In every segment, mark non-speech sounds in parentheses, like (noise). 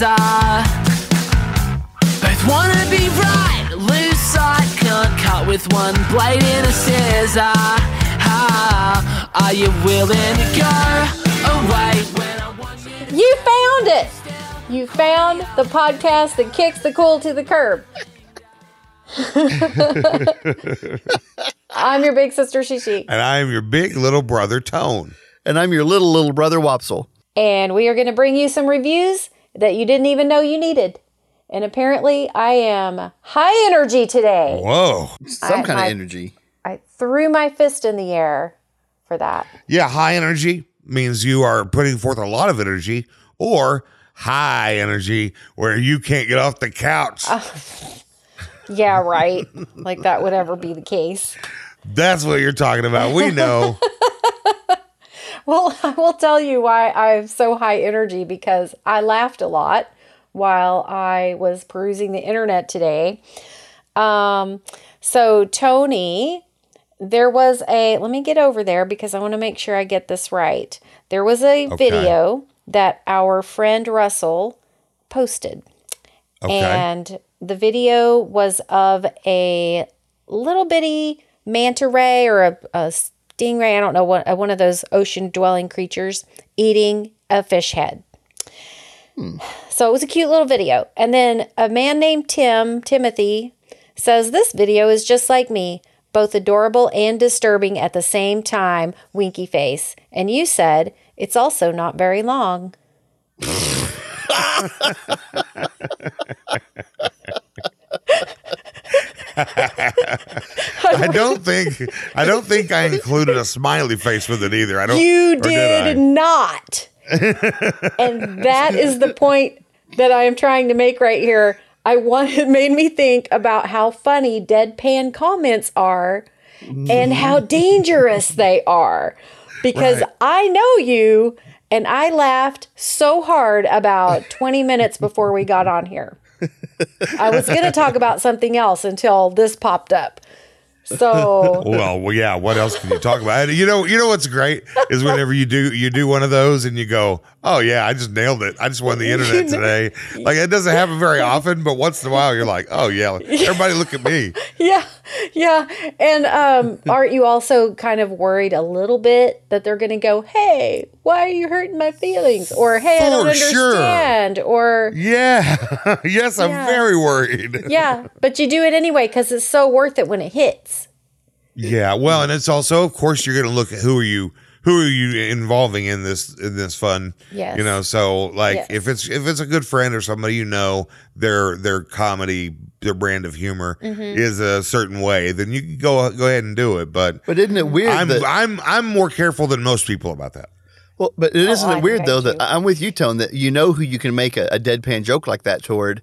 building. Both wanna be right, loose side can't cut with one blade in a scissor. Ah, are you willing to go away when I want you You found it. You found the podcast that kicks the cool to the curb. I'm your big sister Shishi, And I am your big little brother, Tone. And I'm your little, little brother, Wopsle. and we are going to bring you some reviews that you didn't even know you needed. And apparently, I am high energy today. Whoa. Some I- kind I- of energy. I threw my fist in the air for that. Yeah, high energy means you are putting forth a lot of energy, or high energy where you can't get off the couch. Uh, (laughs) yeah, right. like that would ever be the case. That's what you're talking about. We know. (laughs) Well, (laughs) I will tell you why I'm so high energy because I laughed a lot while I was perusing the internet today. Um, so, Tony, there was a, let me get over there because I want to make sure I get this right. There was a video that our friend Russell posted. Okay. And the video was of a little bitty manta ray or a, a stingray, I don't know, what, uh, one of those ocean dwelling creatures eating a fish head. Hmm. So it was a cute little video. And then a man named Tim, Timothy, says this video is just like me, both adorable and disturbing at the same time, winky face. And you said it's also not very long. (laughs) (laughs) I don't think I don't think I included a smiley face with it either. I don't You or did, not. and that is the point that I am trying to make right here. I want it made me think about how funny deadpan comments are and how mm-hmm. dangerous they are. Because Right. I know you and I laughed so hard about 20 minutes before we got on here. I was going to talk about something else until this popped up. So, Well, well, yeah. What else can you talk about? You know, you know what's great is whenever you do you do one of those and you go, "Oh yeah, I just nailed it. I just won the internet today." Like it doesn't happen very often, but once in a while you're like, "Oh yeah, everybody look at me." (laughs) yeah, yeah. And um, (laughs) aren't you also kind of worried a little bit that they're going to go, hey, why are you hurting my feelings? Or, hey, I don't For sure. understand. Or, Yeah. (laughs) yes, I'm very worried. (laughs) yeah, but you do it anyway because it's so worth it when it hits. Yeah, well, and it's also, of course, you're going to look at who are you, who are you involving in this in this fun. Yes. You know, so like Yes. if it's if it's a good friend or somebody you know, their their comedy, their brand of humor Mm-hmm. is a certain way, then you can go go ahead and do it. But But isn't it weird I'm that I'm I'm more careful than most people about that. Well, but it isn't I it weird though do. that I'm with you, Tone, that you know who you can make a, a deadpan joke like that toward,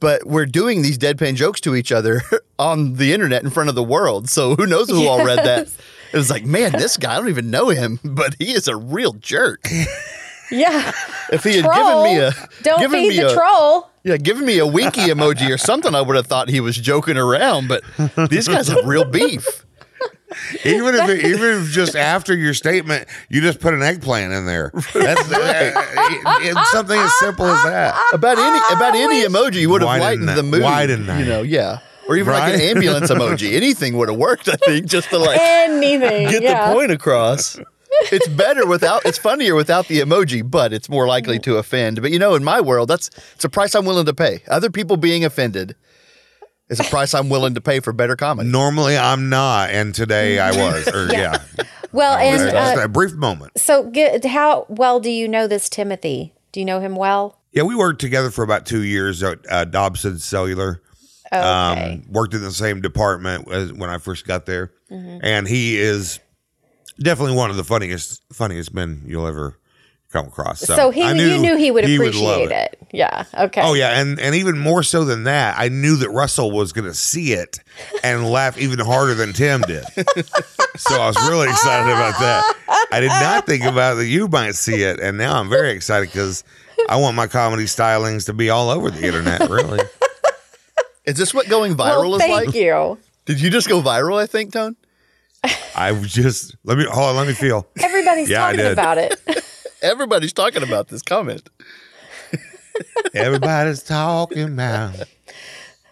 but we're doing these deadpan jokes to each other (laughs) on the internet in front of the world. So who knows who all read that? It was like, man, this guy I don't even know him, (laughs) but he is a real jerk. Yeah. If he had troll. given me a don't given feed me the a, troll. yeah, given me a winky emoji or something, I would have thought he was joking around. But these guys have real beef. Even if it, even if just after your statement, you just put an eggplant in there. (laughs) That's uh, it's something as simple as that. About any about any emoji would have Why lightened that- the mood. why didn't You know, yeah. Or even like an ambulance emoji. (laughs) Anything would have worked, I think, just to like Anything. get yeah. the point across. It's better without it's funnier without the emoji, but it's more likely to offend. But you know, in my world, that's it's a price I'm willing to pay. Other people being offended is a price I'm willing to pay for better comedy. Normally, I'm not, and today I (laughs) was. Or yeah, Well, and Just- just uh, a brief moment. so get, how well do you know this Timothy? Do you know him well? Yeah, we worked together for about two years at uh, Dobson Cellular. Okay. Um, worked in the same department as when I first got there, Mm-hmm. and he is definitely one of the funniest funniest men you'll ever come across. So, so he, I you knew he would love appreciate it. Yeah. Okay. Oh yeah, and and even more so than that, I knew that Russell was going to see it and (laughs) laugh even harder than Tim did. so I was really excited about that. I did not think about that you might see it, and now I'm very excited because I want my comedy stylings to be all over the internet. Really, (laughs) Is this what going viral Well, is thank like? you. Did you just go viral, I think, Tone? I was just let me hold on, let me feel. Everybody's Yeah, I talking did. about it. (laughs) Everybody's talking about this comment. Everybody's talking about.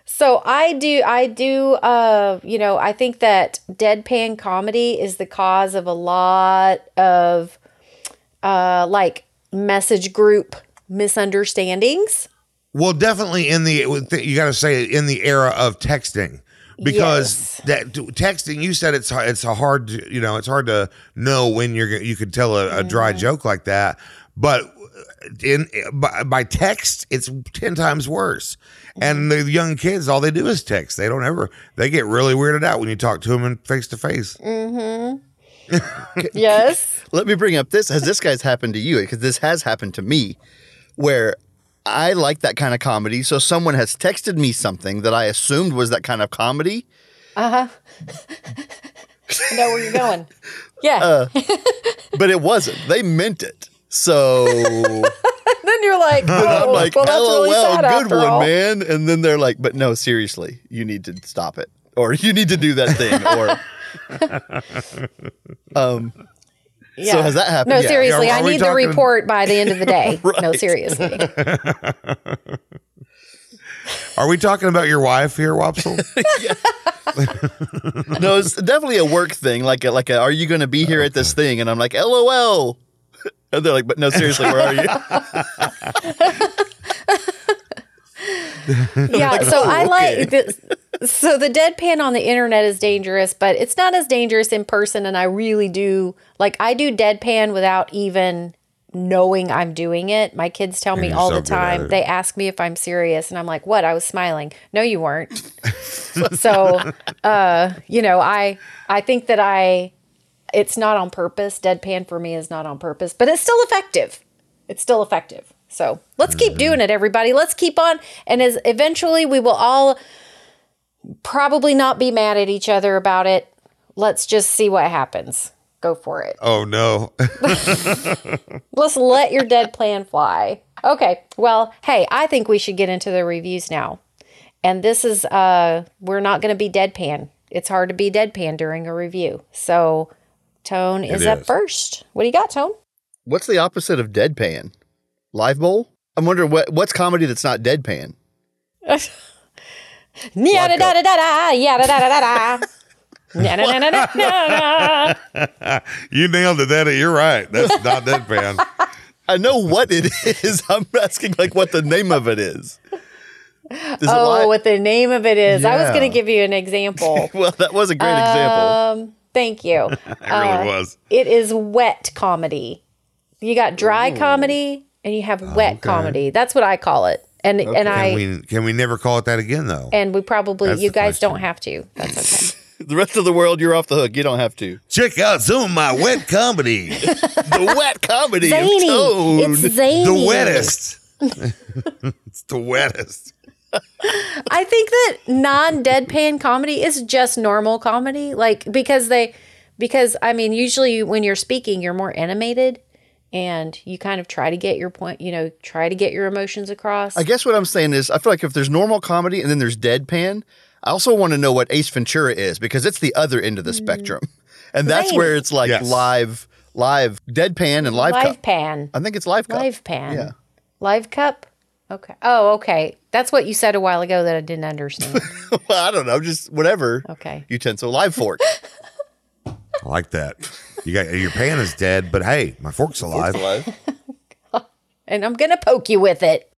So I do, I do, uh, you know, I think that deadpan comedy is the cause of a lot of, uh, like message group misunderstandings. Well, definitely in the you got to say in the era of texting because Yes. that texting you said it's it's a hard you know it's hard to know when you're you could tell a, a dry joke like that, but in by, by text it's ten times worse. And the young kids, all they do is text. They don't ever. They get really weirded out when you talk to them in face to face. Yes. Let me bring up this. Has this guy's happened to you? Because this has happened to me where I like that kind of comedy. So someone has texted me something that I assumed was that kind of comedy. Uh huh. I know where you're going. Yeah. but it wasn't. They meant it. So (laughs) then you're like, oh, (laughs) I'm like, well, that's LOL, really sad good one, all. man. And then they're like, but no, seriously, you need to stop it. Or you need to do that thing. Or (laughs) um Yeah. So has that happened? No, Yeah. seriously, Are- are I we need the report by the end of the day. (laughs) No, seriously. (laughs) Are we talking about your wife here, Wopsle? (laughs) no, it's definitely a work thing. Like a, like a, are you gonna be here at this thing? And I'm like, LOL. And they're like, but no, seriously, where are you? (laughs) yeah so i oh, like this so the deadpan on the internet is dangerous but it's not as dangerous in person and i really do like i do deadpan without even knowing i'm doing it. My kids tell me all so the time. they ask me if i'm serious and i'm like what? I was smiling. No you weren't. (laughs) So uh you know i i think that i it's not on purpose. Deadpan for me is not on purpose but it's still effective. It's still effective. So let's keep doing it, everybody. Let's keep on. And as eventually we will all probably not be mad at each other about it. Let's just see what happens. Go for it. oh no. (laughs) Let's let your dead plan fly. Okay. Well, hey, I think we should get into the reviews now. And this is uh we're not going to be deadpan. It's hard to be deadpan during a review. So Tone is up first. What do you got, Tone? What's the opposite of deadpan? Live bowl? I'm wondering what what's comedy that's not deadpan. (laughs) Yada da da da da yada da da da da. Yada da da (laughs) da da da. You nailed it, Daddy. You're right. That's not deadpan. (laughs) I know what it is. I'm asking like what the name of it is. Is Oh, li- what the name of it is. I was going to give you an example. well, that was a great example. Um, thank you. It really was. It is wet comedy. You got dry comedy and you have ah, wet comedy. That's what I call it. And and I Can we can we never call it that again though? and we probably That's you guys question. don't have to. That's okay. (laughs) The rest of the world, you're off the hook. You don't have to. Check out some of my wet comedy. (laughs) (laughs) The wet comedy zany. of Tone. It's zany. the wettest. it's the wettest. I think that non-deadpan comedy is just normal comedy, like because they, because I mean, usually when you're speaking, you're more animated, and you kind of try to get your point, you know, try to get your emotions across. I guess what I'm saying is, I feel like if there's normal comedy and then there's deadpan, I also want to know what Ace Ventura is because it's the other end of the mm-hmm. spectrum, (laughs) and that's Zany. where it's like Yes. live, live deadpan and live. live cup. pan, I think it's live cup. live pan, Yeah. live cup. Okay. Oh, okay. That's what you said a while ago that I didn't understand. (laughs) well, I don't know, just whatever. Okay. Utensil live fork. (laughs) I like that. You got your pan is dead, but hey, my fork's alive. live. (laughs) and I'm gonna poke you with it.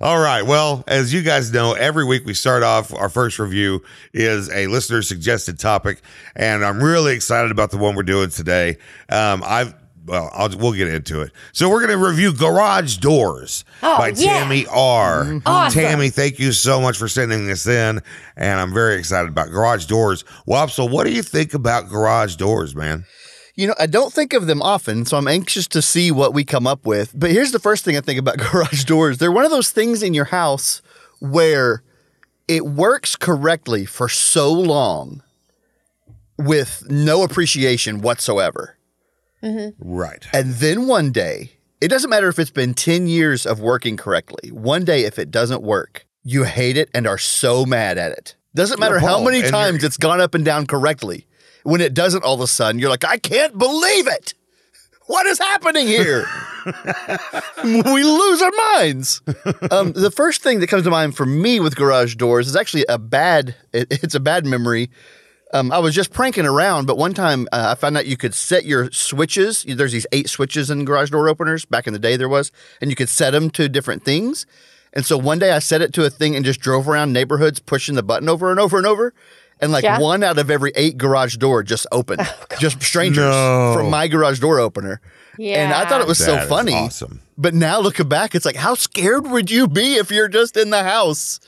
All right. Well, as you guys know, every week we start off our first review is a listener suggested topic, and I'm really excited about the one we're doing today. Um, I've well, I'll, we'll get into it. So we're going to review Garage Doors Oh, by yeah. Tammy R. Mm-hmm. Awesome. Tammy, thank you so much for sending this in, and I'm very excited about Garage Doors. Well, so what do you think about Garage Doors, man? You know, I don't think of them often, so I'm anxious to see what we come up with. But here's the first thing I think about (laughs) garage doors. They're one of those things in your house where it works correctly for so long with no appreciation whatsoever. Right. And then one day, it doesn't matter if it's been 10 years of working correctly. One day, if it doesn't work, you hate it and are so mad at it. Doesn't matter how many times it's gone up and down correctly. When it doesn't all of a sudden, you're like, I can't believe it. What is happening here? (laughs) we lose our minds. Um, the first thing that comes to mind for me with garage doors is actually a bad. It, it's a bad memory. Um, I was just pranking around, but one time uh, I found out you could set your switches. There's these eight switches in garage door openers. Back in the day, there was, and you could set them to different things. And so one day I set it to a thing and just drove around neighborhoods pushing the button over and over and over. And like Yeah. one out of every eight garage door just opened, (laughs) (laughs) just strangers No. from my garage door opener. Yeah. And I thought it was That so funny. awesome. But now looking back, it's like, how scared would you be if you're just in the house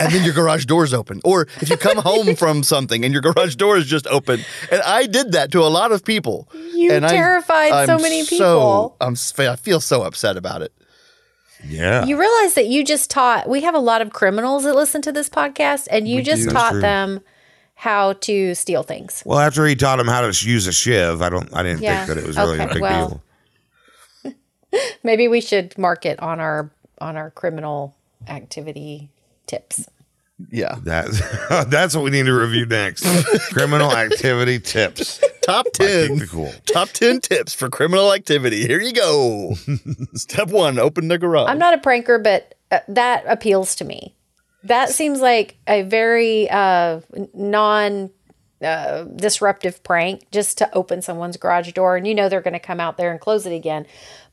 and then your garage door's open? Or if you come home (laughs) from something and your garage door is just open. And I did that to a lot of people. You and terrified so I'm many so- people. I'm, s- I feel so upset about it. Yeah. You realize that you just taught, we have a lot of criminals that listen to this podcast, and you just do. taught them how to steal things. well, after he taught him how to use a shiv, I don't. I didn't Yeah. think that it was really a big well. deal. (laughs) Maybe we should mark it on our on our criminal activity tips. Yeah. That's (laughs) that's what we need to review next. (laughs) Criminal activity tips. Top 10. Cool. Top 10 tips for criminal activity. Here you go. (laughs) Step one open the garage. I'm not a pranker, but uh, that appeals to me. That seems like a very uh, non uh, disruptive prank just to open someone's garage door, and you know they're going to come out there and close it again.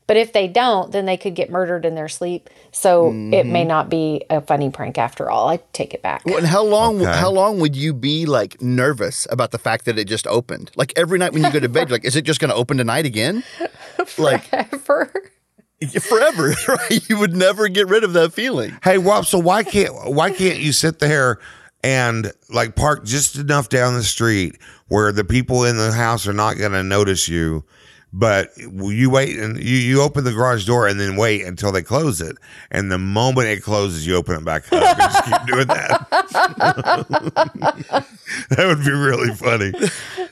But if they don't, then they could get murdered in their sleep. So it may mm-hmm. not be a funny prank after all. I take it back. Well, and how long? Okay. How long would you be like nervous about the fact that it just opened? Like every night when you go to bed, you're like, is it just going to open tonight again? (laughs) Like Ever. forever, (laughs) right? You would never get rid of that feeling. Hey, Wop. So why can't why can't you sit there and like park just enough down the street where the people in the house are not going to notice you? But you wait and you, you open the garage door and then wait until they close it. And the moment it closes, you open it back up and just keep doing that. (laughs) that would be really funny.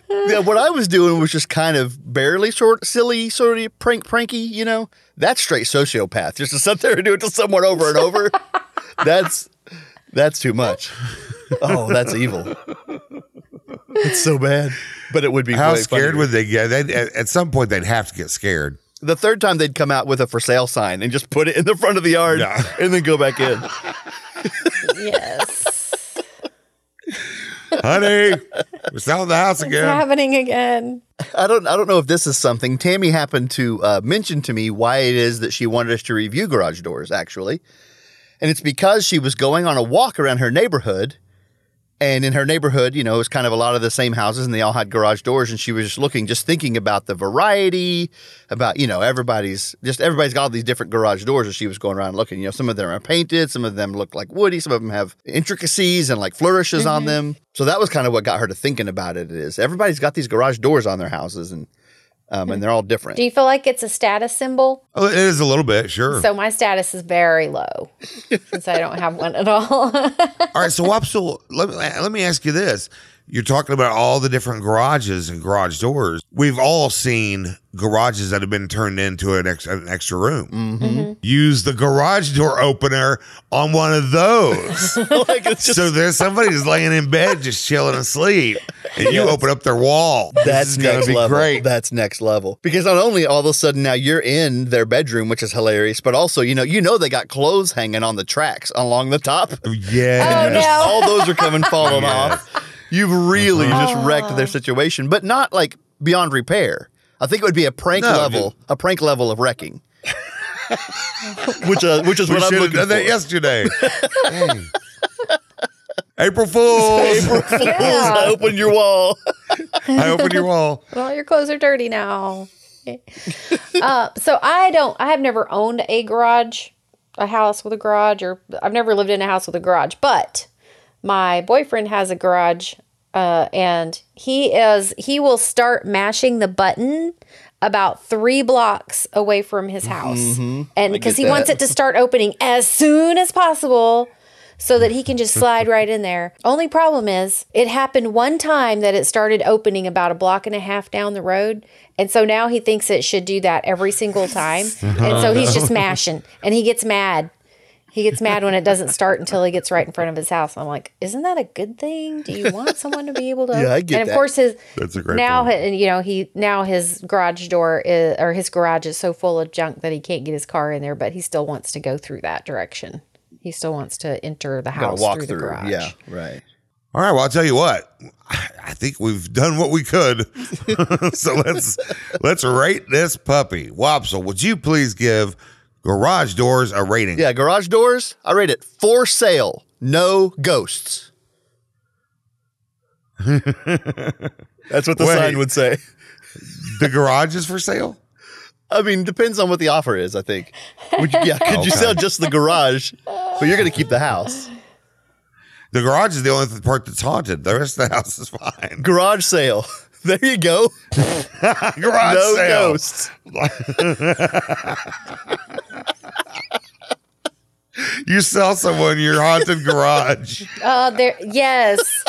Yeah, what I was doing was just kind of barely sort silly, sort of prank, pranky. You know, that's straight sociopath. Just to sit there and do it to someone over and over. (laughs) that's that's too much. Oh, that's evil. It's so bad, but it would be How way scared funnier. would they get? They'd, at, at some point, they'd have to get scared. the third time they'd come out with a for sale sign and just put it in the front of the yard Yeah. (laughs) and then go back in. Yes. Honey, we're selling the house It's again. happening again. I don't I don't know if this is something Tammy happened to uh, mention to me why it is that she wanted us to review garage doors actually. And it's because she was going on a walk around her neighborhood and in her neighborhood, you know, it was kind of a lot of the same houses and they all had garage doors and she was just looking just thinking about the variety about, you know, everybody's just everybody's got all these different garage doors as she was going around looking. You know, some of them are painted, some of them look like woody, some of them have intricacies and like flourishes on mm-hmm. them. So that was kind of what got her to thinking about it is everybody's got these garage doors on their houses and um, and (laughs) they're all different. Do you feel like it's a status symbol? Oh, it is a little bit, sure. So my status is very low since I don't have one at all. (laughs) All right, so Wopsle, let me, let me ask you this. You're talking about all the different garages and garage doors. We've all seen garages that have been turned into an, ex, an extra room. Mm-hmm. Use the garage door opener on one of those. (laughs) like it's just so there's somebody who's laying in bed just chilling asleep, and you open up their wall. That's gonna next be level. great. That's next level. Because not only all of a sudden now you're in their bedroom, which is hilarious, but also you know you know they got clothes hanging on the tracks along the top. yeah. Oh, no. all those are coming falling Yes. off. You've really just wrecked their situation, but not like beyond repair. I think it would be a prank No, level, a prank level of wrecking. (laughs) which uh, which is We what I'm should have looking done that for. yesterday. (laughs) Hey. April Fools. Yeah. (laughs) opened your wall. I opened your wall. well, your clothes are dirty now. uh, so I don't. I have never owned a garage, a house with a garage, or I've never lived in a house with a garage. But my boyfriend has a garage, uh, and he is he will start mashing the button about three blocks away from his house, and because he wants it to start opening as soon as possible. So that he can just slide right in there. Only problem is, it happened one time that it started opening about a block and a half down the road. And so now he thinks it should do that every single time. (laughs) and so he's just mashing and he gets mad. He gets mad when it doesn't (laughs) start until he gets right in front of his house. I'm like, isn't that a good thing? Do you want (laughs) someone to be able to? Yeah, I get And of that. course, his That's a great now, point. you know, he now his garage door is, or his garage is so full of junk that he can't get his car in there. But he still wants to go through that direction. He still wants to enter the house walk through, through. the garage. Yeah, right. All right. Well, I'll tell you what. I think we've done what we could. (laughs) so let's let's rate this puppy. Wopsle, would you please give garage doors a rating? Yeah, garage doors. I rate it for sale. No ghosts. (laughs) That's what the Wait. sign would say. The garage is for sale. I mean, depends on what the offer is. I think. Would you, yeah, could you sell just the garage, but you're going to keep the house? The garage is the only part that's haunted. The rest of the house is fine. Garage sale. There you go. (laughs) Garage No sale. ghosts. (laughs) You sell someone your haunted garage. Oh, there. Yes.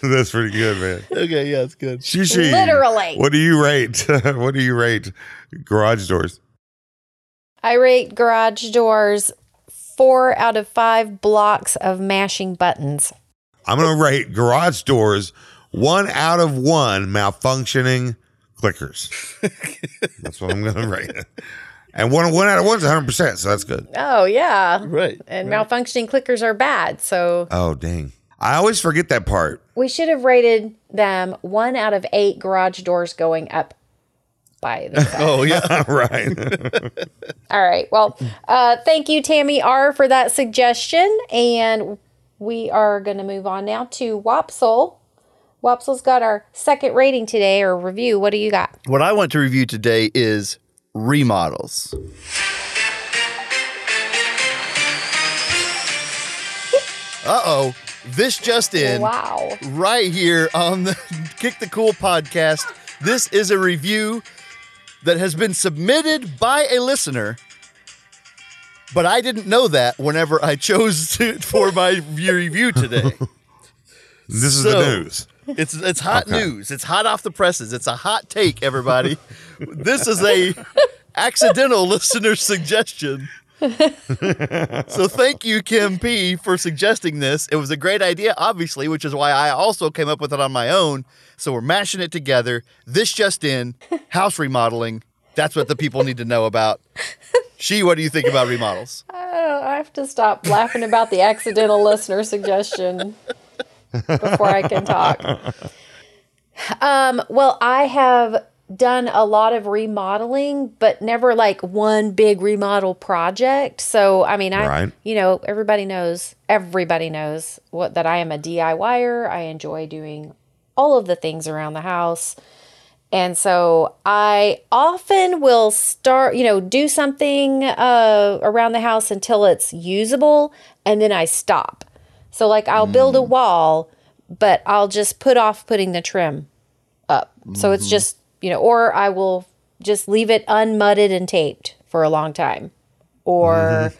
That's pretty good, man. Okay, yeah, it's good. Shishi. Literally. What do you rate? (laughs) what do you rate garage doors? I rate garage doors four out of five blocks of mashing buttons. I'm going to rate garage doors one out of one malfunctioning clickers. (laughs) that's what I'm going to rate it. And one one out of one's 100, percent so that's good. Oh yeah. Right. And malfunctioning clickers are bad. So Oh dang! I always forget that part. we should have rated them one out of eight garage doors going up by (laughs) themselves. Oh yeah. (laughs) right. All right. Well, uh, thank you, Tammy R, for that suggestion. And we are going to move on now to Wopsle. Wopsle's got our second rating today or review. What do you got? what I want to review today is remodels. Uh oh. This just in. Wow. right here on the (laughs) Kick the Cool podcast. This is a review that has been submitted by a listener, but I didn't know that whenever I chose (laughs) to, for my review today. (laughs) this is the news. It's it's hot Okay. news. It's hot off the presses. It's a hot take, everybody. (laughs) this is a accidental listener suggestion. so thank you, Kim P, for suggesting this. It was a great idea, obviously, which is why I also came up with it on my own. So we're mashing it together. This just in, house remodeling. That's what the people need to know about. She, what do you think about remodels? (laughs) Oh, I have to stop laughing about the accidental listener suggestion before I can talk. Um, well, I have done a lot of remodeling, but never like one big remodel project. So, I mean, I, Right. you know, everybody knows, everybody knows what that I am a DIYer. I enjoy doing all of the things around the house. And so I often will start, you know, do something uh, around the house until it's usable and then I stop. So, like, I'll build a wall, but I'll just put off putting the trim up. So it's just, you know, or I will just leave it unmudded and taped for a long time or,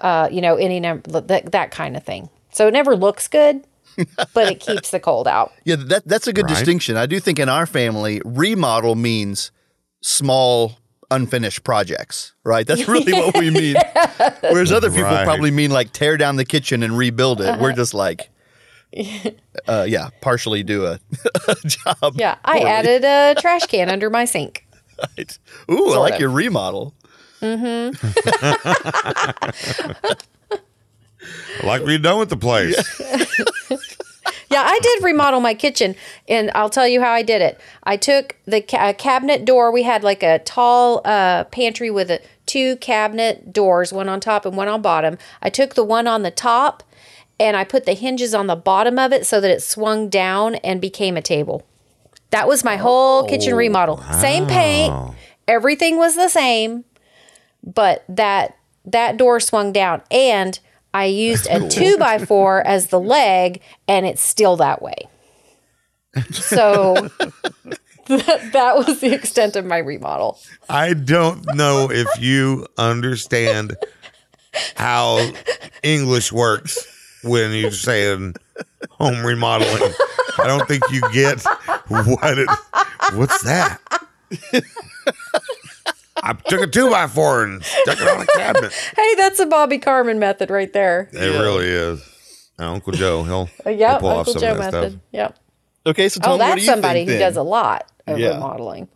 uh, you know, any number, that, that kind of thing. So it never looks good, (laughs) but it keeps the cold out. Yeah, that that's a good Right. distinction. I do think in our family, remodel means small unfinished projects, right? That's really what we mean. (laughs) Whereas other people Right. probably mean like tear down the kitchen and rebuild it. We're just like (laughs) uh, yeah, partially do a, a job. Yeah, I poorly, added a trash can under my sink. right? Ooh, I like of. your remodel. Mm-hmm. Like we're done with the place. Yeah, I did remodel my kitchen, and I'll tell you how I did it. I took the ca- cabinet door. We had like a tall uh, pantry with a, two cabinet doors, one on top and one on bottom. I took the one on the top, and I put the hinges on the bottom of it so that it swung down and became a table. That was my whole kitchen remodel. Same paint, everything was the same, but that that door swung down and I used a two by four as the leg, and it's still that way. So (laughs) that, that was the extent of my remodel. I don't know if you understand how English works when you're saying home remodeling. I don't think you get what it. What's that? I'm took a two by four and stuck it on a cabinet. (laughs) Hey, that's a Bobby Carmen method right there. It really is. Uh, Uncle Joe, he'll, (laughs) Uh, he'll Yep, pull off Uncle some Joe of that method. stuff. Yep. Okay, so Oh, Tom, what do that's somebody think who does a lot of Yeah. remodeling.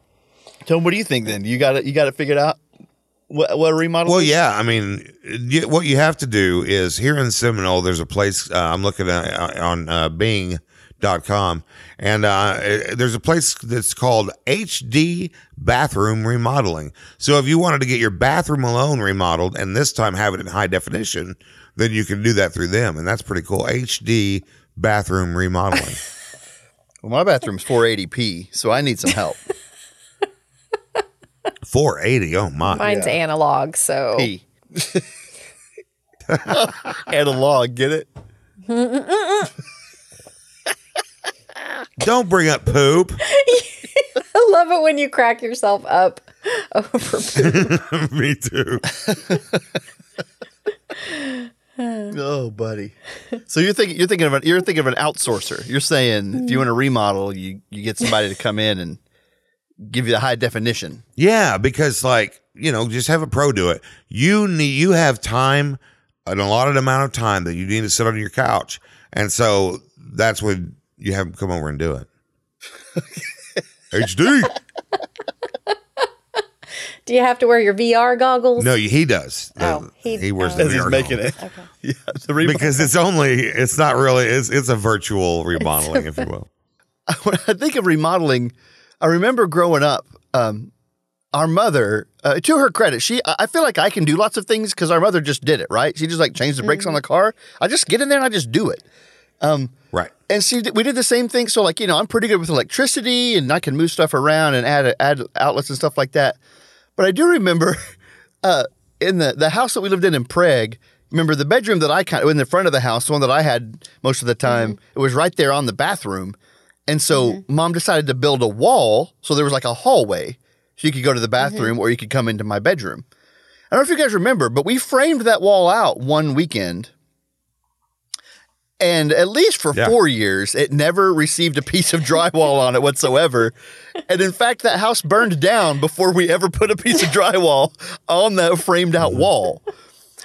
Tom, what do you think then? You got it. You got it figured out. What what remodel? Well, is? yeah. I mean, y- what you have to do is here in Seminole, there's a place uh, I'm looking at uh, on uh, Bing.com, and uh, there's a place that's called HD Bathroom Remodeling. So if you wanted to get your bathroom alone remodeled, and this time have it in high definition, then you can do that through them, and that's pretty cool. HD Bathroom Remodeling. (laughs) Well, my bathroom's 480p, so I need some help. (laughs) 480. Oh my. Mine's analog, so P. (laughs) Analog, get it? Don't bring up poop. (laughs) I love it when you crack yourself up (laughs) over poop. (laughs) Me too. Oh, buddy. So you're thinking you're thinking of an you're thinking of an outsourcer. You're saying if you hmm. want to remodel, you you get somebody to come in and give you the high definition. Yeah, because like you know, just have a pro do it. You need you have time, an allotted amount of time that you need to sit on your couch, and so that's when you have them come over and do it. (laughs) HD. (laughs) Do you have to wear your VR goggles? No, he does. Oh, he- he wears oh. the As he's making goggles. it. (laughs) Yeah, the remodel. because it's only it's not really it's it's a virtual remodeling, if you will. when I think of remodeling, I remember growing up. Um, our mother, uh, to her credit, she I I feel like I can do lots of things because our mother just did it. Right? She just like changed the brakes on the car. I just get in there and I just do it. Right. And she, we did the same thing. So like you know, I'm pretty good with electricity, and I can move stuff around and add add outlets and stuff like that. But I do remember (laughs) uh, in the the house that we lived in in Prague. Remember the bedroom that I kind of in the front of the house, the one that I had most of the time. Mm-hmm. It was right there on the bathroom, and so mm-hmm. mom decided to build a wall, so there was like a hallway, so you could go to the mm-hmm. bathroom or you could come into my bedroom. I don't know if you guys remember, but we framed that wall out one weekend. And at least for Yeah. four years, it never received a piece of drywall on it whatsoever. And in fact, that house burned down before we ever put a piece of (laughs) drywall on that framed out mm-hmm. wall.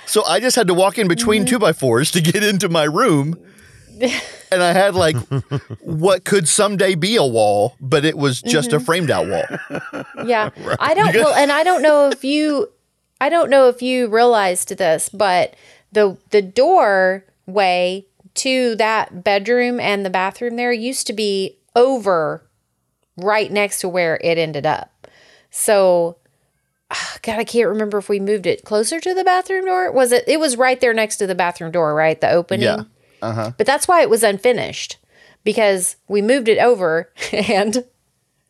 So I just had to walk in between mm-hmm. two by fours to get into my room. (laughs) And I had like (laughs) what could someday be a wall, but it was just a mm-hmm. framed out wall. Yeah. I don't well and I don't know if you I don't know if you realized this, but the the doorway to that bedroom and the bathroom there used to be over right next to where it ended up. So ah, God, I can't remember if we moved it closer to the bathroom door. Was it? It was right there next to the bathroom door, right? The opening. Yeah. Uh-huh. But that's why it was unfinished because we moved it over (laughs) and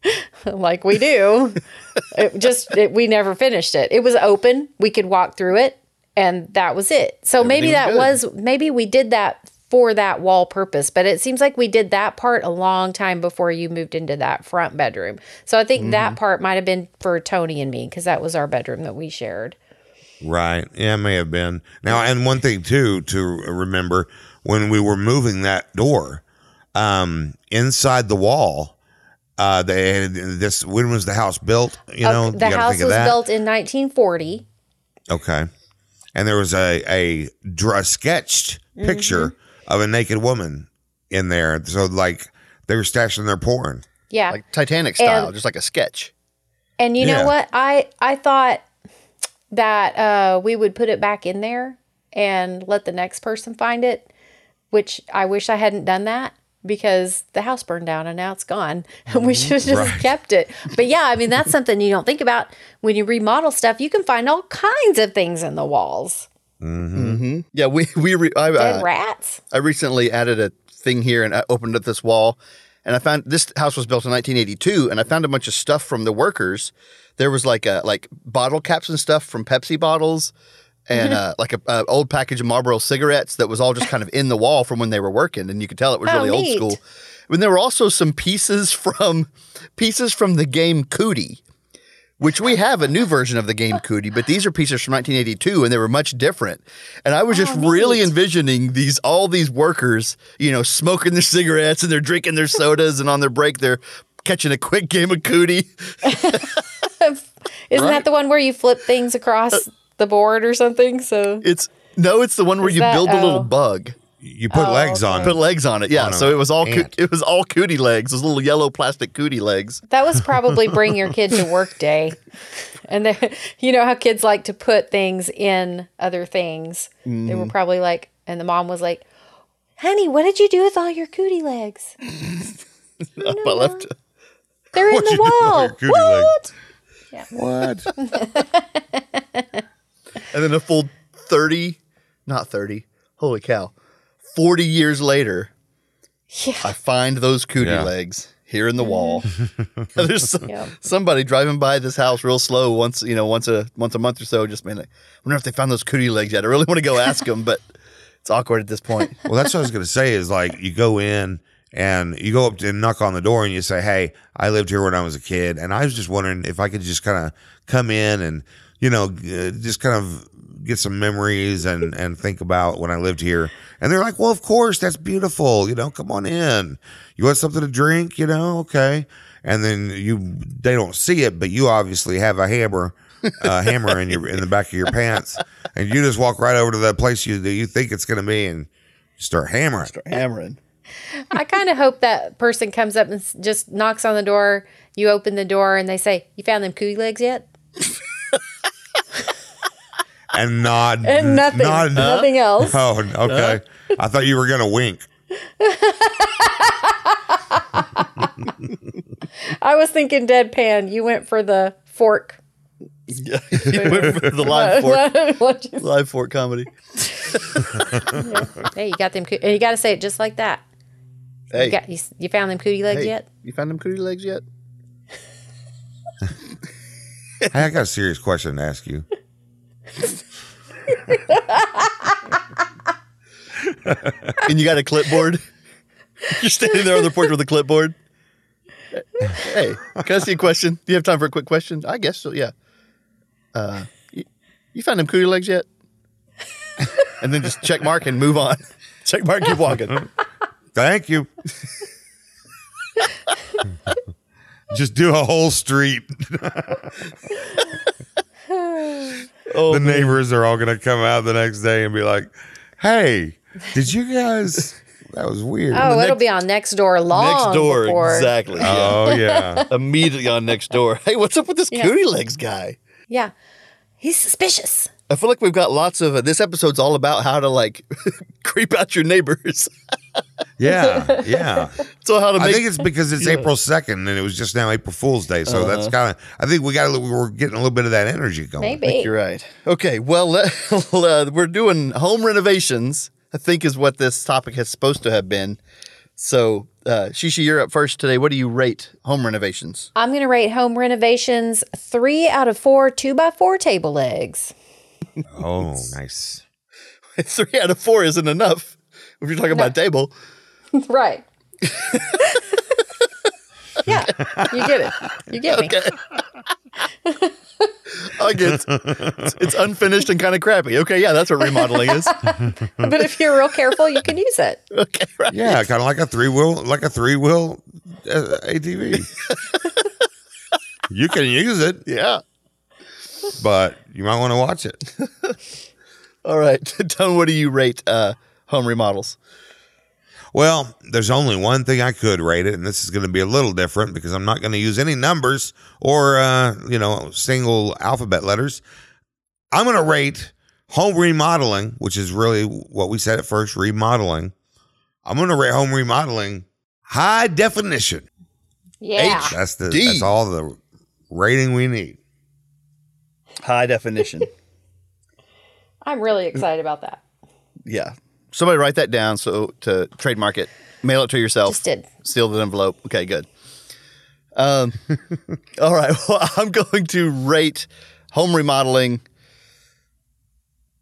(laughs) like we do, (laughs) it just it, we never finished it. It was open. We could walk through it and that was it. So maybe that was was maybe we did that for that wall purpose, but it seems like we did that part a long time before you moved into that front bedroom. So I think that Mm-hmm. part might have been for Tony and me because that was our bedroom that we shared. Right. Yeah, it may have been. Now, and one thing too to remember when we were moving that door, um, inside the wall, uh, they had this. When was the house built? You know, Okay, the you house think of was that. built in 1940. Okay. And there was a a, a sketched Mm-hmm. Picture of a naked woman in there. So like they were stashing their porn. Yeah. Like Titanic style, And- just like a sketch. And you Yeah. know what? I I thought that uh, we would put it back in there and let the next person find it, which I wish I hadn't done that because the house burned down and now it's gone. (laughs) And we should have just Right. kept it. But yeah, I mean that's something you don't think about when you remodel stuff. You can find all kinds of things in the walls. Yeah, we we re, I, Dead uh, rats. I recently added a thing here and I opened up this wall and I found this house was built in 1982 and I found a bunch of stuff from the workers. There was like a like bottle caps and stuff from Pepsi bottles and (laughs) uh, like a, a old package of Marlboro cigarettes that was all just kind of in the wall from when they were working and you could tell it was Oh, really old school. And there were also some pieces from pieces from the game Cootie. Which we have a new version of the game Cootie, but these are pieces from 1982 and they were much different. And I was just oh, really envisioning these all these workers, you know, smoking their cigarettes and they're drinking their sodas and on their break they're catching a quick game of Cootie. (laughs) Isn't Right. that the one where you flip things across uh, the board or something? So It's no, it's the one where Is you that- build a little oh. bug, You put Oh, legs on put legs on it. Yeah, On so it was all coo- it was all cootie legs, those little yellow plastic cootie legs. that was probably bring your kid to work day. And then, you know how kids like to put things in other things. They Mm-hmm. were probably like, and the mom was like, "Honey, what did you do with all your cootie legs? (laughs) Up I left. They're in What'd the you do with wall. your cootie What? What? (laughs) And then a full 30, not 30, holy cow, 40 years later, Yeah. I find those cootie Yeah. legs here in the wall. (laughs) There's some, Yep. somebody driving by this house real slow once, you know, once a once a month or so. Just man, I wonder if they found those cootie legs yet. I really want to go (laughs) ask them, but it's awkward at this point. Well, that's what I was going to say is like you go in and you go up and knock on the door and you say, Hey, I lived here when I was a kid. And I was just wondering if I could just kind of come in and, you know, uh, just kind of get some memories and, and think about when I lived here. And they're like, Well, of course, that's beautiful. You know, come on in. You want something to drink? You know, okay. And then you, they don't see it, but you obviously have a hammer. a (laughs) hammer in your in the back of your pants, and you just walk right over to that place you that you think it's going to be, and start hammering. Start hammering. I kind of hope that person comes up and just knocks on the door. You open the door and they say, "You found them cootie legs yet?" (laughs) and nod And nothing, nod- nothing else. Oh, okay. I thought you were gonna wink. (laughs) I was thinking deadpan. You went for the fork. Yeah, (laughs) you went for the live (laughs) fork, live fork comedy. hey, you got them. coo- and You got to say it just like that. Hey, You, got, you, you found them cootie legs hey, yet? you found them cootie legs yet? Hey, I got a serious question to ask you. And you got a clipboard. You're standing there on the porch with a clipboard. Hey, can I see a question? Do you have time for a quick question? I guess so. Yeah. Uh, you, you found them cootie legs yet? and then just check mark and move on. Check mark, keep walking. Thank you. Just do a whole street. (laughs) Oh, the neighbors are all gonna come out the next day and be like, "Hey, did you guys? (laughs) That was weird." Oh, it'll next- be on next door long next door, before. exactly. yeah. Oh yeah. (laughs) Immediately on next door. Hey, what's up with this Yeah. cootie legs guy? Yeah, he's suspicious. I feel like we've got lots of. Uh, this episode's all about how to like (laughs) creep out your neighbors. (laughs) Yeah, yeah. so how to I think it's because it's April second, and it was just now April Fool's Day, so that's kind of. I think we got. a little- We're getting a little bit of that energy going. Maybe. You're right. Okay, well, let, (laughs) uh, we're doing home renovations. I think is what this topic is supposed to have been. So, uh, Shishi, you're up first today. What do you rate home renovations? I'm going to rate home renovations three out of four two by four table legs. Oh, nice. (laughs) Three out of four isn't enough if you're talking about table. (laughs) right. (laughs) yeah, you get it. You get me. I get it's, it's unfinished and kind of crappy. Okay, yeah, that's what remodeling is. But if you're real careful, you can use it. Okay, right. Yeah, kind of like a three wheel, like a three wheel uh, ATV. you can use it, Yeah. But you might want to watch it. (laughs) All right, (laughs) Tone, what do you rate uh, home remodels? Well, there's only one thing I could rate it, and this is going to be a little different because I'm not going to use any numbers or uh, you know single alphabet letters. I'm going to rate home remodeling, which is really what we said at first, remodeling. I'm going to rate home remodeling high definition. Yeah. H. That's the that's all the rating we need. High definition. (laughs) I'm really excited about that. yeah. Somebody write that down so to trademark it. Mail it to yourself. Just did. Seal the envelope. Okay, good. Um, (laughs) all right. Well, (laughs) I'm going to rate home remodeling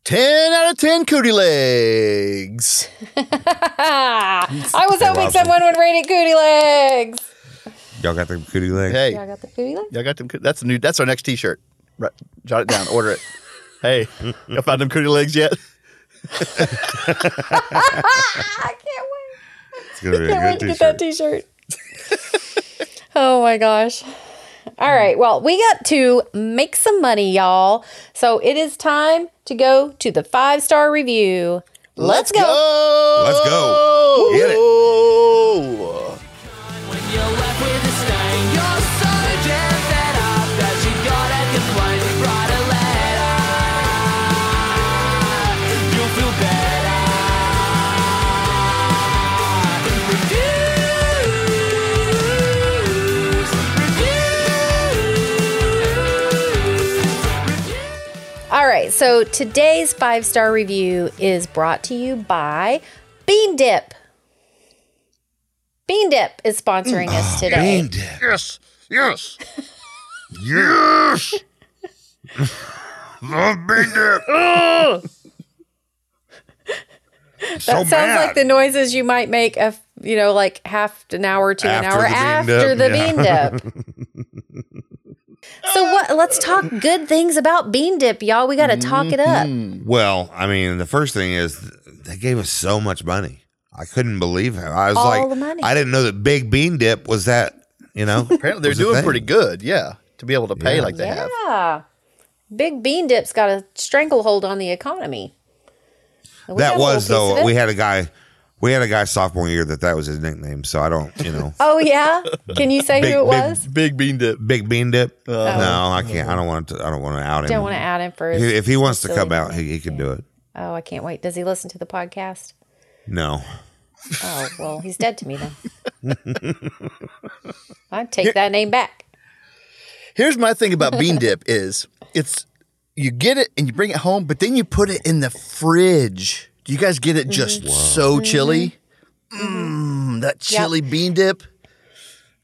10 out of 10 cootie legs. I was hoping awesome. someone would rate it cootie legs. Y'all got the cootie legs. Hey, y'all got the cootie legs. y'all got them. That's a new. That's our next T-shirt. Right, jot it down. Order it. hey, y'all found them cootie legs yet? (laughs) I can't wait. It's gonna be a Can't wait good to get that t-shirt. T-shirt. oh my gosh. All right. Well, we got to make some money, y'all. So it is time to go to the five star review. Let's, go. Let's go. Get it. Right. So today's five star review is brought to you by Bean Dip. Bean Dip is sponsoring us ah, today. Bean dip. Yes. Yes. (laughs) Yes. Love bean dip. (laughs) Ah! so That sounds mad. like the noises you might make of you know like half an hour to an hour the bean after dip, the yeah. bean dip. (laughs) so what? Let's talk good things about bean dip, y'all. We got to talk it up. Mm-hmm. Well, I mean, the first thing is they gave us so much money. I couldn't believe it. I was All like, the money. I didn't know that Big Bean Dip was that. You know, (laughs) Apparently they're was a doing thing. pretty good. Yeah. To be able to pay Yeah. like they have. Yeah, big bean dip's got a stranglehold on the economy. We got That a little was piece though. it. We had a guy. We had a guy sophomore year that that was his nickname. So I don't, you know, (laughs) Oh yeah, can you say Big- who it big- was? Big bean dip. Big Bean Dip. Oh. no, I can't. I don't want to. I don't want to out him. Don't want to add him for. If his- he- if he wants to come out, he, he can do it. Oh, I can't wait. Does he listen to the podcast? No. Oh well, he's dead to me then. (laughs) I take that name back. Here's my thing about bean dip is it's you get it and you bring it home, but then you put it in the fridge. Do you guys get it just Mm-hmm. so mm-hmm. chilly? Mmm, that chili bean dip.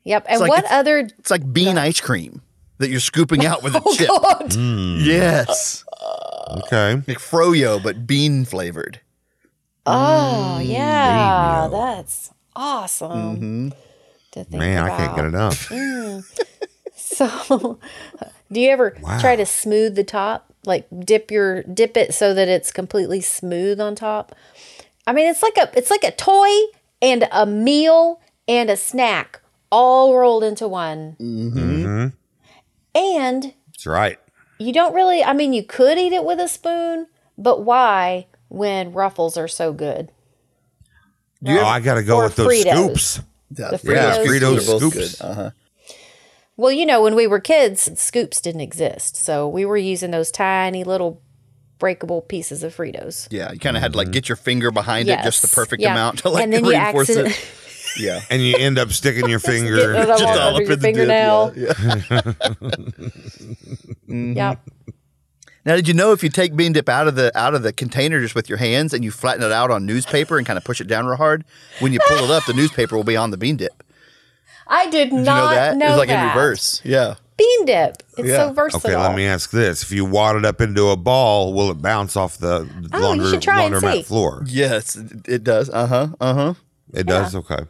Yep. And like what it's- other? It's like bean ice cream that you're scooping out with a (laughs) Oh chip. God! Mm. Yes. Okay. Like froyo, but bean flavored. Oh Mm, yeah, that's awesome. Mm-hmm. To think Man, I can't get enough. Mm. (laughs) So, (laughs) do you ever try to smooth the top? Like dip your dip it so that it's completely smooth on top. I mean, it's like a it's like a toy and a meal and a snack all rolled into one. Mm-hmm. And That's right. you don't really. I mean, you could eat it with a spoon, but why when ruffles are so good? oh, I got to go or with those Fritos. scoops. The Yeah, Fritos are both scoops. good. Uh-huh. Well, you know, when we were kids, scoops didn't exist. So we were using those tiny little breakable pieces of Fritos. Yeah, you kind of had to like mm-hmm. get your finger behind it just the perfect Yeah. amount to like and then you reinforce accident- it. (laughs) Yeah. And you end up sticking your (laughs) finger. it all Just all up in the dip. fingernail. (laughs) Yeah, yeah. Yep. Now, did you know if you take bean dip out of the out of the container just with your hands and you flatten it out on newspaper and kind of push it down real hard, when you pull it up, the newspaper will be on the bean dip. I did Did you know not that? know it's like that. in reverse. Yeah. Bean dip. It's Yeah. so versatile. Okay, let me ask this: If you wad it up into a ball, will it bounce off the Oh, you launder, should try and laundromat see. floor? Yes, it, it does. Uh huh. Uh huh. It does. Okay.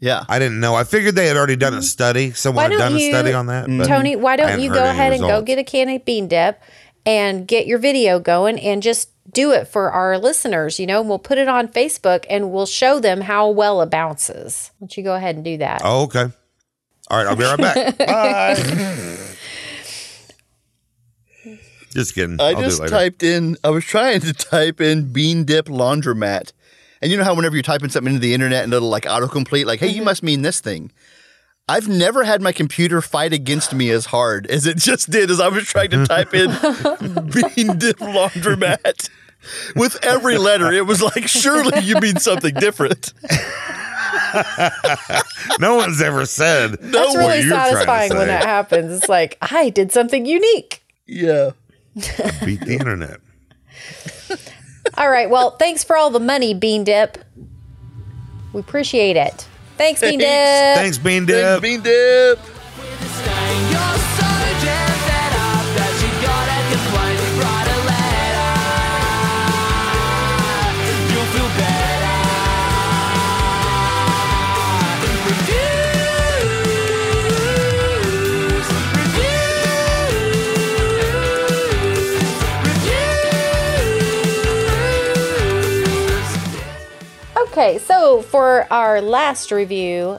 Yeah. I didn't know. I figured they had already done a study. Someone Mm-hmm. Had don't done a study on that. Tony, why don't you go any ahead and go get a can of bean dip and get your video going and just do it for our listeners, you know, and we'll put it on Facebook and we'll show them how well it bounces. Why don't you go ahead and do that? Oh, okay. All right, I'll be right back. (laughs) Bye. (laughs) Just kidding. I I'll just do it later. typed in. I was trying to type in bean dip laundromat, and you know how whenever you're typing something into the internet and it'll like autocomplete, like, "Hey, you mm-hmm. must mean this thing." I've never had my computer fight against me as hard as it just did as I was trying to type in (laughs) bean dip laundromat. With every letter, it was like, surely you mean something different. no one's ever said That's what really you're satisfying when that happens. It's like, I did something unique. Yeah. (laughs) Beat the internet. All right. Well, thanks for all the money, Bean Dip. We appreciate it. Thanks, Bean Dip. Thanks, Bean Dip. Bean dip. Okay, so for our last review,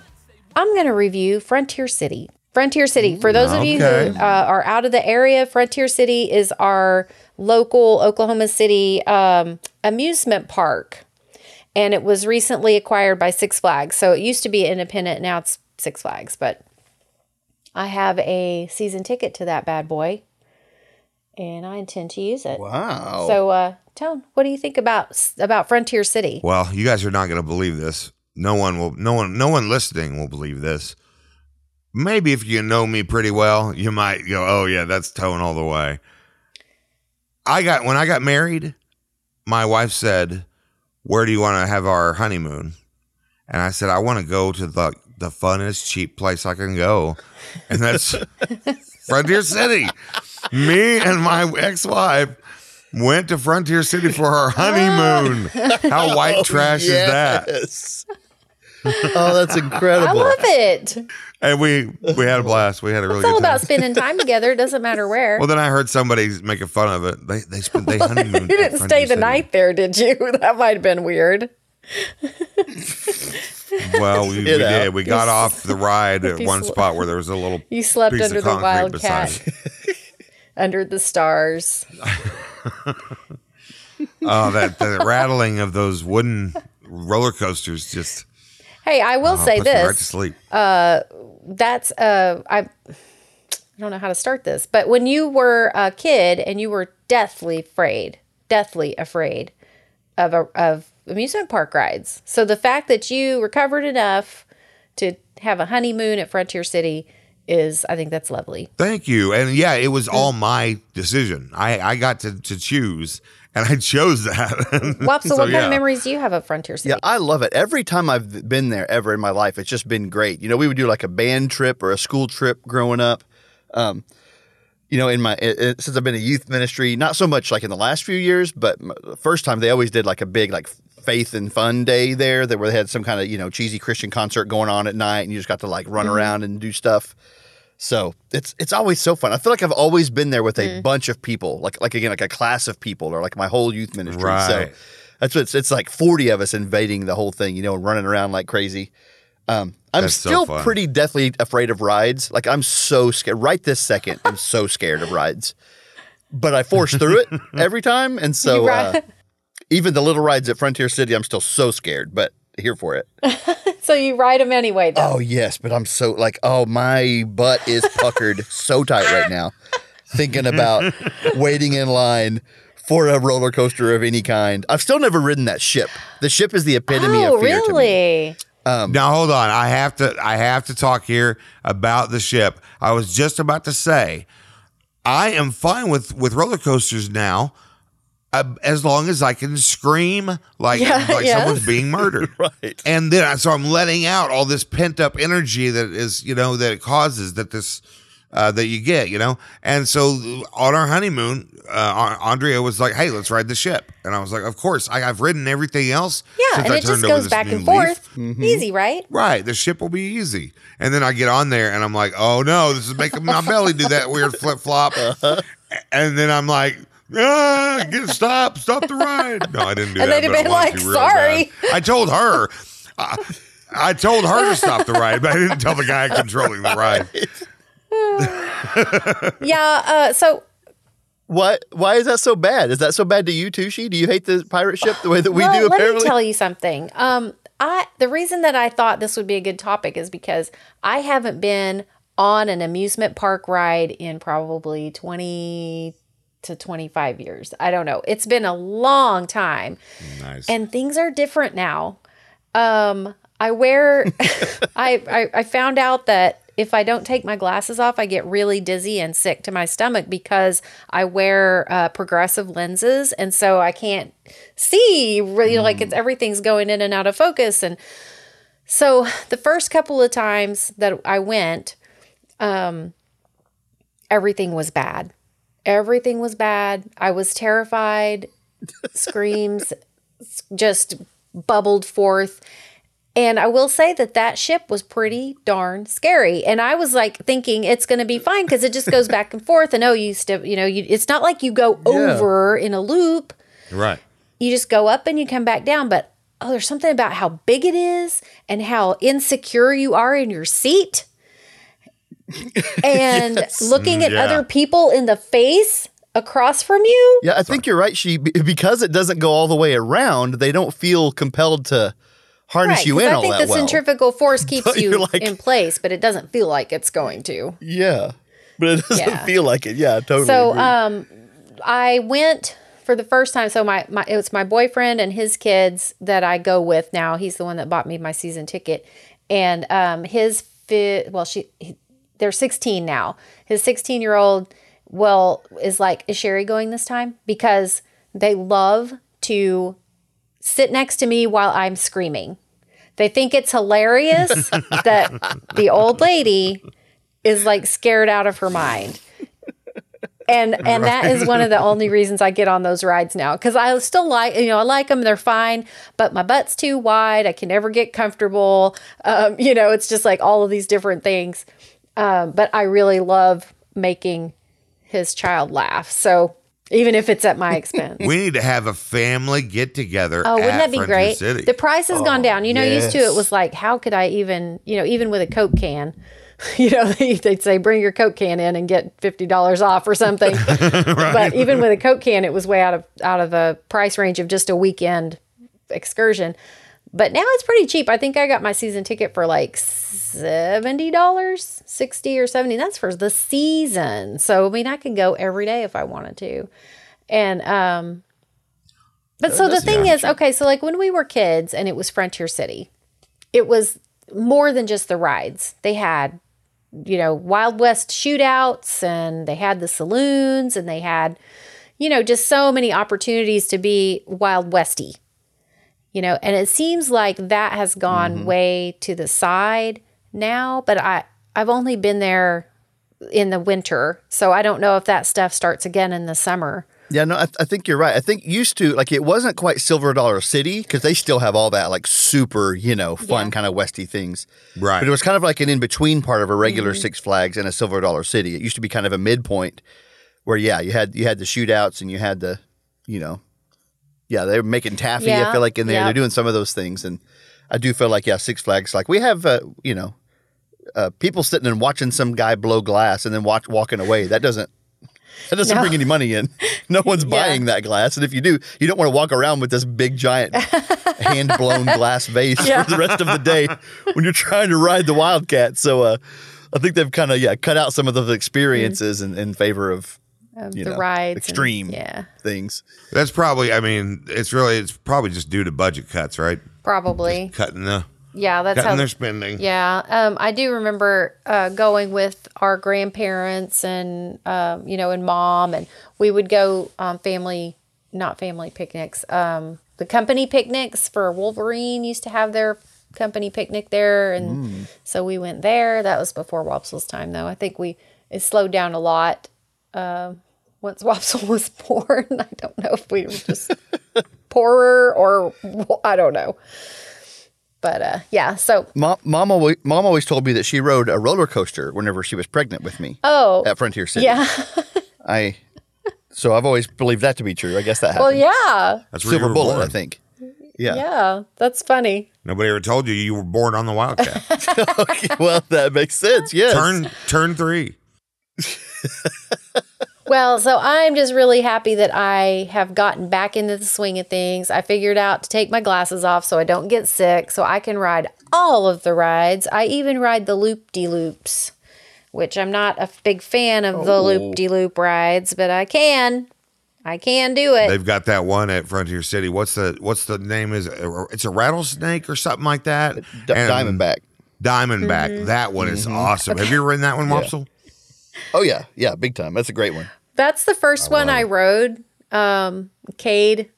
I'm going to review Frontier City. Frontier City. For those of you who uh, are out of the area, Frontier City is our local Oklahoma City um, amusement park. And it was recently acquired by Six Flags. So it used to be independent, now it's Six Flags. But I have a season ticket to that bad boy. And I intend to use it. Wow. So, uh, Tone, what do you think about about Frontier City? Well, you guys are not going to believe this. No one will. No one. No one listening will believe this. Maybe if you know me pretty well, you might go, "Oh yeah, that's tone all the way." I got when I got married, my wife said, "Where do you want to have our honeymoon?" And I said, "I want to go to the the funnest cheap place I can go, and that's (laughs) Frontier City." Me and my ex-wife went to Frontier City for our (laughs) honeymoon. How white oh, trash is that? Oh, that's incredible. I love it. And we we had a blast. We had a really It's all good time. about spending time together. It doesn't matter where. well, then I heard somebody making fun of it. They they spent they honeymoon. (laughs) you didn't stay the night there, did you? (laughs) That might have been weird. Well, we, we did. We got off the ride at one sl- spot where there was a little You slept piece under of the wildcat, under the stars. (laughs) Oh, that the rattling of those wooden roller coasters just Hey, I will oh, say me right to this. sleep. That's uh, I. I don't know how to start this, but when you were a kid and you were deathly afraid, deathly afraid of a, of amusement park rides. So the fact that you recovered enough to have a honeymoon at Frontier City is, I think that's lovely. Thank you. And yeah, it was all Mm. my decision. I I got to to choose, and I (laughs) chose that. Well, so, what kind of memories do you have of Frontier City? Yeah, I love it. Every time I've been there ever in my life, it's just been great. You know, we would do like a band trip or a school trip growing up. Um, you know, in my it, it- since I've been in youth ministry, not so much like in the last few years, but the first time they always did like a big like faith and fun day there, that where they had some kind of you know cheesy Christian concert going on at night, and you just got to like run around and do stuff. So it's it's always so fun. I feel like I've always been there with a bunch of people, like like again like a class of people, or like my whole youth ministry. Right. So that's what it's, it's like forty of us invading the whole thing, you know, running around like crazy. Um, I'm That's still fun. pretty deathly afraid of rides. Like I'm so scared. Right this second, I'm so scared of rides. But I force through it (laughs) every time, and so uh, even the little rides at Frontier City, I'm still so scared. But here for it. (laughs) So you ride them anyway, though. Oh yes, but I'm so like, oh my butt is puckered so tight right now, thinking about (laughs) waiting in line for a roller coaster of any kind. I've still never ridden that ship. The ship is the epitome Oh, of fear to me. really? Um, now hold on. I have to I have to talk here about the ship. I was just about to say I am fine with with roller coasters now. Uh, as long as I can scream like Yeah, like yes. someone's being murdered, (laughs) Right. And then I- so I'm letting out all this pent up energy that is you know that it causes that this uh, that you get you know. And so on our honeymoon, uh, Andrea was like, "Hey, let's ride the ship," and I was like, "Of course, I, I've ridden everything else." Yeah, since and I it just goes back new and leaf." forth. Easy, right? Right, the ship will be easy. And then I get on there and I'm like, oh no, this is making my belly do that weird flip flop. And then I'm like, ah, get stop, stop the ride. No, I didn't do (laughs) And that. And they'd have I been wanted like, to "Sorry." bad. I told her. I, I told her to stop the ride, but I didn't tell the guy controlling the ride. (laughs) Yeah. Uh, so What? Why is that so bad? Is that so bad to you, Tushi? Do you hate the pirate ship the way that we well, do? Apparently, let Apparently, me tell you something. Um, I the reason that I thought this would be a good topic is because I haven't been on an amusement park ride in probably twenty to twenty five years. I don't know. It's been a long time. Nice. and things are different now. Um, I wear, (laughs) I, I I found out that if I don't take my glasses off, I get really dizzy and sick to my stomach because I wear uh, progressive lenses, and so I can't see really like it's everything's going in and out of focus. And so the first couple of times that I went, um, everything was bad. Everything was bad. I was terrified. (laughs) Screams just bubbled forth. And I will say that that ship was pretty darn scary. And I was like thinking it's going to be fine because it just goes back and forth. And oh, you still, you know, you, it's not like you go over in a loop. right. You just go up and you come back down. But oh, there's something about how big it is and how insecure you are in your seat. (laughs) and looking at Yeah. other people in the face across from you. Yeah, I think you're right. She because it doesn't go all the way around, they don't feel compelled to harness Right, you 'cause in I all think that the well. centrifugal (laughs) force keeps But you like- in place, but it doesn't feel like it's going to. yeah, but it doesn't Yeah. feel like it. Yeah, totally. So agree. um, I went for the first time. So my, my it was my boyfriend and his kids that I go with now. He's the one that bought me my season ticket, and um, his fi- well she he, they're 16 now. His 16 year old well is like is Sherry going this time because they love to sit next to me while I'm screaming. They think it's hilarious (laughs) that the old lady is like scared out of her mind. And and that is one of the only reasons I get on those rides now cuz I still like you know I like them they're fine but my butt's too wide I can never get comfortable um, you know it's just like all of these different things um, but I really love making his child laugh so even if it's at my (laughs) expense We need to have a family get together. Oh, wouldn't at that be Frontier great? City. The price has gone down. You know, used to it was like, how could I even, you know, even with a Coke can, (laughs) you know, they'd say, bring your Coke can in and get fifty dollars off or something. (laughs) But even with a Coke can, it was way out of out of the price range of just a weekend excursion. But now it's pretty cheap. I think I got my season ticket for like seventy dollars, sixty or seventy. That's for the season. So I mean, I could go every day if I wanted to. And um, but so the thing is, okay, so like when we were kids and it was Frontier City, it was more than just the rides. They had, you know, Wild West shootouts and they had the saloons and they had, you know, just so many opportunities to be Wild Westy. You know, and it seems like that has gone way to the side now, but I I've only been there in the winter, so I don't know if that stuff starts again in the summer. Yeah, no, I, I think you're right. I think used to like it wasn't quite Silver Dollar City because they still have all that like super, you know, fun Yeah. kind of westy things. Right. But it was kind of like an in between part of a regular Mm-hmm. Six Flags and a Silver Dollar City. It used to be kind of a midpoint where yeah, you had you had the shootouts and you had the, you know, yeah, they're making taffy. I feel like in there yeah. they're doing some of those things, and I do feel like yeah, Six Flags like we have uh, you know. Uh, people sitting and watching some guy blow glass and then watch, walking away. That doesn't that doesn't No. bring any money in. (laughs) No one's buying that glass. And if you do, you don't want to walk around with this big giant (laughs) hand blown glass vase for the rest of the day when you're trying to ride the Wildcat. So uh, I think they've kind of yeah cut out some of those experiences in, in favor of Of you the know, rides. and- extreme yeah. things. That's probably. I mean, it's really. It's probably just due to budget cuts, right? Probably. Cutting the Yeah, that's cutting how. their spending. Yeah, um, I do remember uh, going with our grandparents and um, you know, and mom, and we would go um, family, not family picnics, um, the company picnics for Wolverine used to have their company picnic there, and so we went there. That was before Wopsle's time, though. I think we it slowed down a lot uh, once (laughs) Wopsle was born. I don't know if we were just (laughs) poorer or I don't know. But uh, yeah, so Mom, mom, always, mom always told me that she rode a roller coaster whenever she was pregnant with me oh at Frontier City. yeah. (laughs) I so I've always believed that to be true. I guess that happened. Well, yeah, That's where you Silver bullet, born. I think. Yeah. yeah, that's funny. Nobody ever told you you were born on the Wildcat. okay, well, that makes sense. Yes. turn turn three. Well, so I'm just really happy that I have gotten back into the swing of things. I figured out to take my glasses off so I don't get sick, so I can ride all of the rides. I even ride the loop de loops, which I'm not a big fan of the loop de loop rides, but I can. I can do it. They've got that one at Frontier City. What's the what's the name? Is it's a rattlesnake or something like that? D- And Diamondback. Diamondback. Mm-hmm. That one is awesome. Have you ever ridden that one, Wopsle? Oh yeah, yeah, big time. That's a great one. That's the first one I rode. Um, Cade,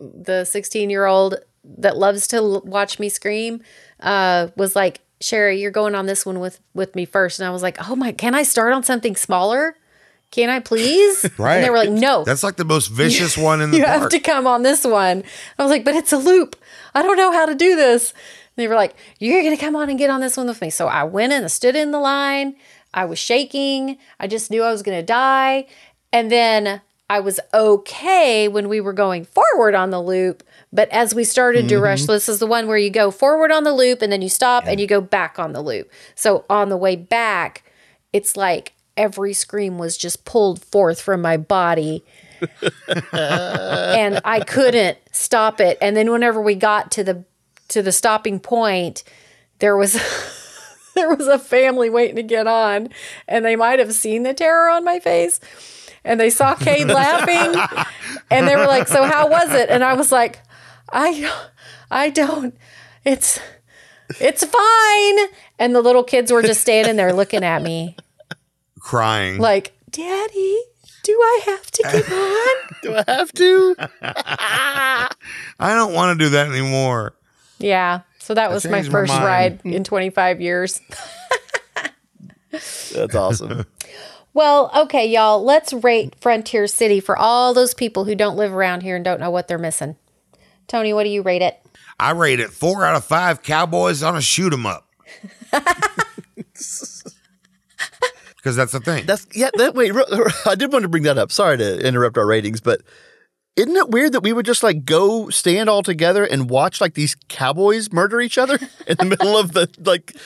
the 16 year old that loves to l- watch me scream, uh, was like, Sherry, you're going on this one with, with me first. And I was like, oh my, can I start on something smaller? Can I please? Right. (laughs) And they were like, no, That's like the most vicious one in (laughs) the you park. have to come on this one. I was like, but it's a loop. I don't know how to do this. And they were like, you're going to come on and get on this one with me. So I went and stood in the line. I was shaking. I just knew I was going to die. And then I was okay when we were going forward on the loop. But as we started to rush, mm-hmm. this is the one where you go forward on the loop and then you stop and you go back on the loop. So on the way back, it's like every scream was just pulled forth from my body. (laughs) and I couldn't stop it. And then whenever we got to the to the stopping point, there was (laughs) (laughs) there was a family waiting to get on, and they might have seen the terror on my face. And they saw Cade (laughs) laughing, and they were like, "So how was it?" And I was like, "I, I don't. It's, it's fine." And the little kids were just standing there looking at me, Crying. like, "Daddy, do I have to keep on?" (laughs) Do I have to? I don't want to do that anymore. Yeah. So that was my changed my first ride in 25 years. (laughs) That's awesome. (laughs) Well, okay, y'all, let's rate Frontier City for all those people who don't live around here and don't know what they're missing. Tony, what do you rate it? I rate it four out of five cowboys on a shoot 'em up. (laughs) Because that's the thing. That's yeah. That wait, I did want to bring that up. Sorry to interrupt our ratings, but isn't it weird that we would just like go stand all together and watch like these cowboys murder each other (laughs) in the middle of the like?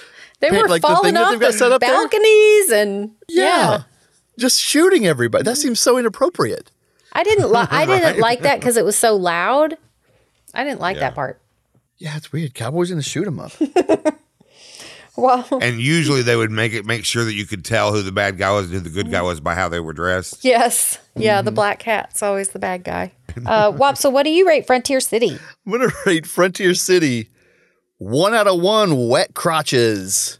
They were like the falling thing that off they've got the set up there? balconies and yeah. just shooting everybody. That seems so inappropriate. I didn't li- I (laughs) didn't like that because it was so loud. I didn't like that part. Yeah, it's weird. Cowboys in the shoot 'em up. (laughs) Well, and usually they would make it make sure that you could tell who the bad guy was and who the good guy was by how they were dressed. yes, yeah, the black cat's always the bad guy. Uh, Wop, so what do you rate Frontier City? (laughs) I'm gonna rate Frontier City one out of one wet crotches.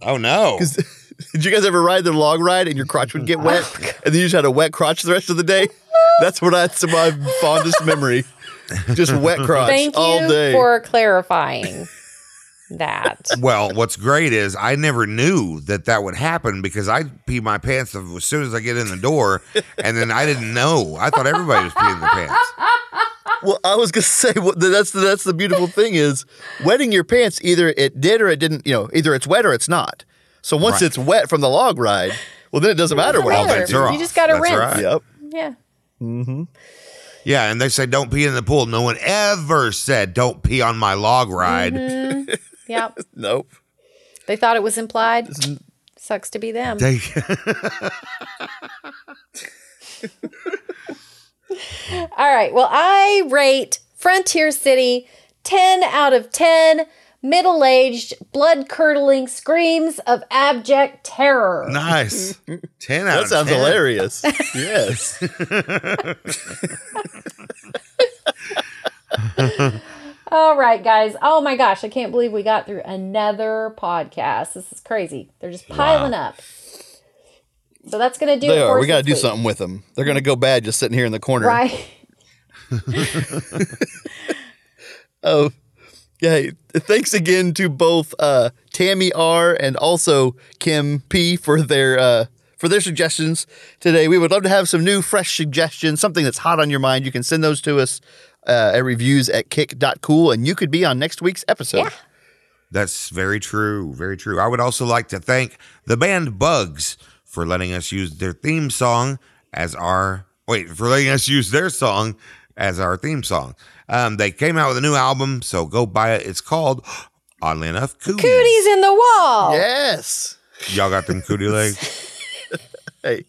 Oh no. (laughs) Did you guys ever ride the log ride and your crotch would get wet, (laughs) and then you just had a wet crotch the rest of the day? That's what that's my fondest memory. Just wet crotch Thank all you day. for clarifying that. Well, what's great is I never knew that that would happen because I pee my pants as soon as I get in the door, and then I didn't know. I thought everybody was peeing their pants. well, I was gonna (laughs) say what that's the, that's the beautiful thing is wetting your pants. Either it did or it didn't. You know, either it's wet or it's not. So once Right. it's wet from the log ride, well, then it doesn't matter what matter. happens. Bets are You just gotta That's rinse. right. Yep. Yeah. Mm-hmm. Yeah, and they say don't pee in the pool. No one ever said don't pee on my log ride. Mm-hmm. Yeah. (laughs) Nope. They thought it was implied. Sucks to be them. They- (laughs) All right. Well, I rate Frontier City 10 out of 10 middle aged, blood curdling screams of abject terror. nice. (laughs) Ten out That of sounds 10. hilarious. yes. All right, guys. Oh my gosh. I can't believe we got through another podcast. This is crazy. They're just piling up. So that's going to do They it are. We got to do week. something with them. They're going to go bad just sitting here in the corner. Right. (laughs) Oh, yeah. Thanks again to both uh, Tammy R and also Kim P for their uh, for their suggestions today. We would love to have some new, fresh suggestions, something that's hot on your mind. You can send those to us uh, at reviews at kick.cool, and you could be on next week's episode. Yeah. That's very true. Very true. I would also like to thank the band Bugs for letting us use their theme song as our wait for letting us use their song as our theme song. Um, they came out with a new album, so go buy it. It's called, oddly enough, Cooties. Cooties in the wall. Yes. Y'all got them cootie legs. (laughs) Hey,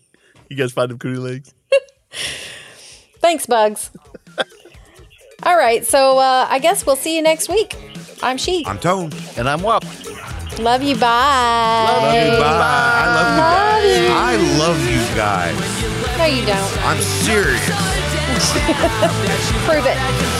you guys find them cootie legs? (laughs) Thanks, Bugs. (laughs) All right. So uh, I guess we'll see you next week. I'm She. I'm Tone. And I'm Wop. Love you. Bye. Love you. Bye. I love you guys. I love you guys. No, you don't. I'm serious. (laughs) Prove it.